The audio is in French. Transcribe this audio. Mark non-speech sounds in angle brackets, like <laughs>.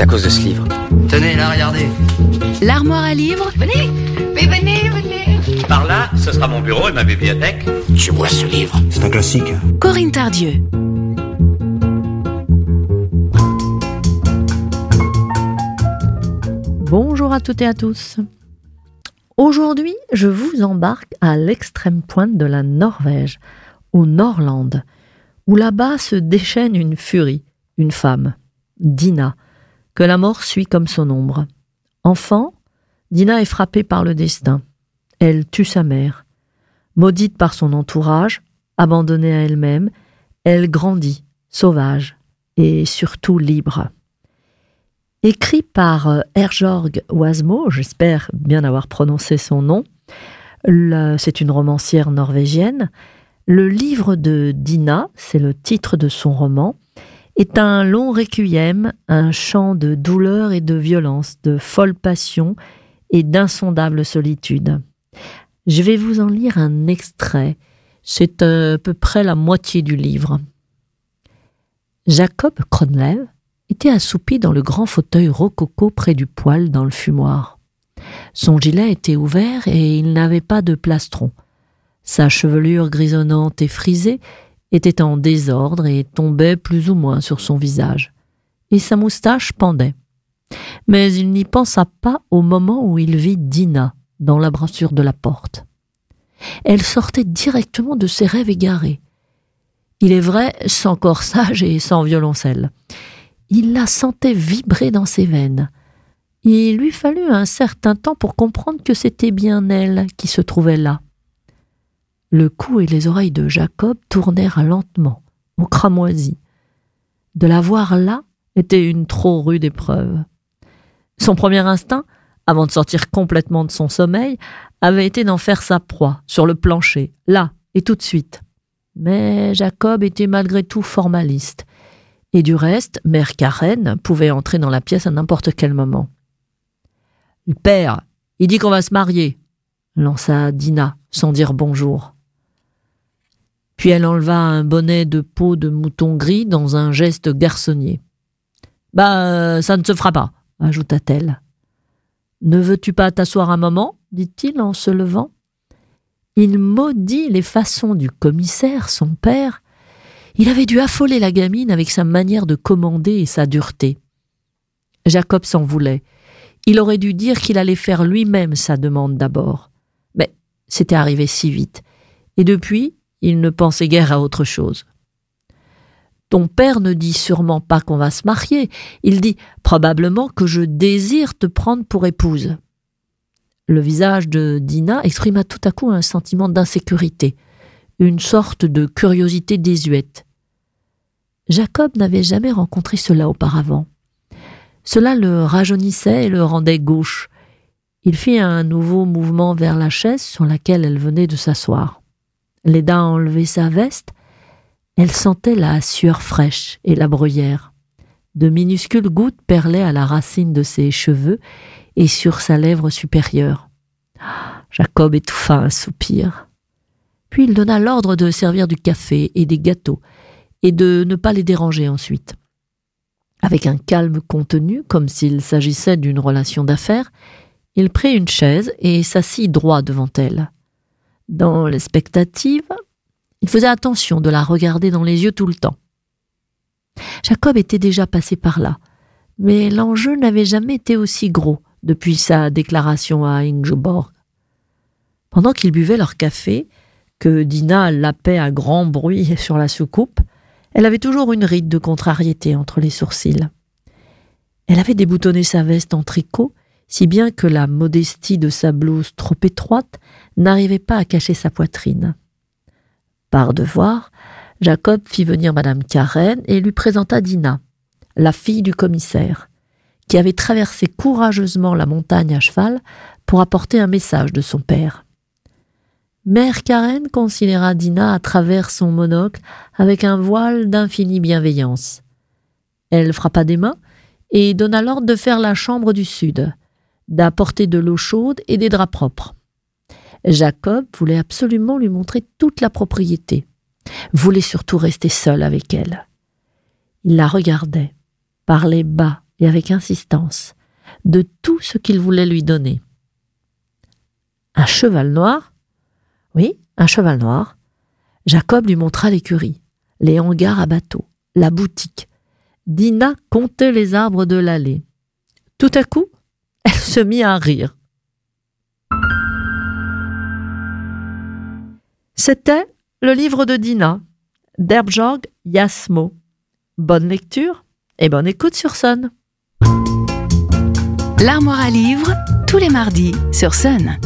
C'est à cause de ce livre. Tenez, là, regardez. L'armoire à livres Venez, mais venez, venez. Par là, ce sera mon bureau et ma bibliothèque. Tu vois ce livre? C'est un classique. Corinne Tardieu. Bonjour à toutes et à tous. Aujourd'hui, je vous embarque à l'extrême pointe de la Norvège, au Norland, où là-bas se déchaîne une furie, une femme, Dina, que la mort suit comme son ombre. Enfant, Dina est frappée par le destin. Elle tue sa mère. Maudite par son entourage, abandonnée à elle-même, elle grandit, sauvage et surtout libre. Écrit par euh, Erjorg Wasmo, j'espère bien avoir prononcé son nom, c'est une romancière norvégienne. Le livre de Dina, c'est le titre de son roman, est un long requiem, un chant de douleur et de violence, de folle passion et d'insondable solitude. Je vais vous en lire un extrait. C'est à peu près la moitié du livre. Jacob Cronlev était assoupi dans le grand fauteuil rococo près du poêle dans le fumoir. Son gilet était ouvert et il n'avait pas de plastron. Sa chevelure grisonnante et frisée était en désordre et tombait plus ou moins sur son visage. Et sa moustache pendait. Mais il n'y pensa pas au moment où il vit Dina dans la brassure de la porte. Elle sortait directement de ses rêves égarés. Il est vrai, sans corsage et sans violoncelle. Il la sentait vibrer dans ses veines. Il lui fallut un certain temps pour comprendre que c'était bien elle qui se trouvait là. Le cou et les oreilles de Jacob tournèrent lentement, au cramoisi. De la voir là était une trop rude épreuve. Son premier instinct, avant de sortir complètement de son sommeil, avait été d'en faire sa proie, sur le plancher, là et tout de suite. Mais Jacob était malgré tout formaliste. Et du reste, Mère Karen pouvait entrer dans la pièce à n'importe quel moment. Le père, il dit qu'on va se marier, lança Dina sans dire bonjour. Puis elle enleva un bonnet de peau de mouton gris dans un geste garçonnier. Bah, ça ne se fera pas, ajouta-t-elle. Ne veux-tu pas t'asseoir un moment? dit-il en se levant. Il maudit les façons du commissaire, son père. Il avait dû affoler la gamine avec sa manière de commander et sa dureté. Jacob s'en voulait. Il aurait dû dire qu'il allait faire lui-même sa demande d'abord. Mais c'était arrivé si vite. Et depuis, il ne pensait guère à autre chose. Ton père ne dit sûrement pas qu'on va se marier, il dit probablement que je désire te prendre pour épouse. Le visage de Dina exprima tout à coup un sentiment d'insécurité, une sorte de curiosité désuète. Jacob n'avait jamais rencontré cela auparavant. Cela le rajeunissait et le rendait gauche. Il fit un nouveau mouvement vers la chaise sur laquelle elle venait de s'asseoir. L'aida à enlever sa veste. Elle sentait la sueur fraîche et la bruyère. De minuscules gouttes perlaient à la racine de ses cheveux et sur sa lèvre supérieure. Jacob étouffa un soupir. Puis il donna l'ordre de servir du café et des gâteaux, et de ne pas les déranger ensuite. Avec un calme contenu, comme s'il s'agissait d'une relation d'affaires, il prit une chaise et s'assit droit devant elle. Dans l'expectative, il faisait attention de la regarder dans les yeux tout le temps. Jacob était déjà passé par là, mais l'enjeu n'avait jamais été aussi gros depuis sa déclaration à Ingeborg. Pendant qu'ils buvaient leur café, que Dina lapait à grand bruit <laughs> sur la soucoupe, elle avait toujours une ride de contrariété entre les sourcils. Elle avait déboutonné sa veste en tricot, si bien que la modestie de sa blouse trop étroite n'arrivait pas à cacher sa poitrine. Par devoir, Jacob fit venir Madame Karen et lui présenta Dina, la fille du commissaire, qui avait traversé courageusement la montagne à cheval pour apporter un message de son père. Mère Karen considéra Dina à travers son monocle avec un voile d'infinie bienveillance. Elle frappa des mains et donna l'ordre de faire la chambre du sud, d'apporter de l'eau chaude et des draps propres. Jacob voulait absolument lui montrer toute la propriété, voulait surtout rester seul avec elle. Il la regardait, parlait bas et avec insistance de tout ce qu'il voulait lui donner. Un cheval noir? Oui, un cheval noir. Jacob lui montra l'écurie, les hangars à bateaux, la boutique. Dina comptait les arbres de l'allée. Tout à coup, elle se mit à rire. C'était le livre de Dina, d'Herbjorg Yasmo. Bonne lecture et bonne écoute sur Sun. L'armoire à livres, tous les mardis sur Sun.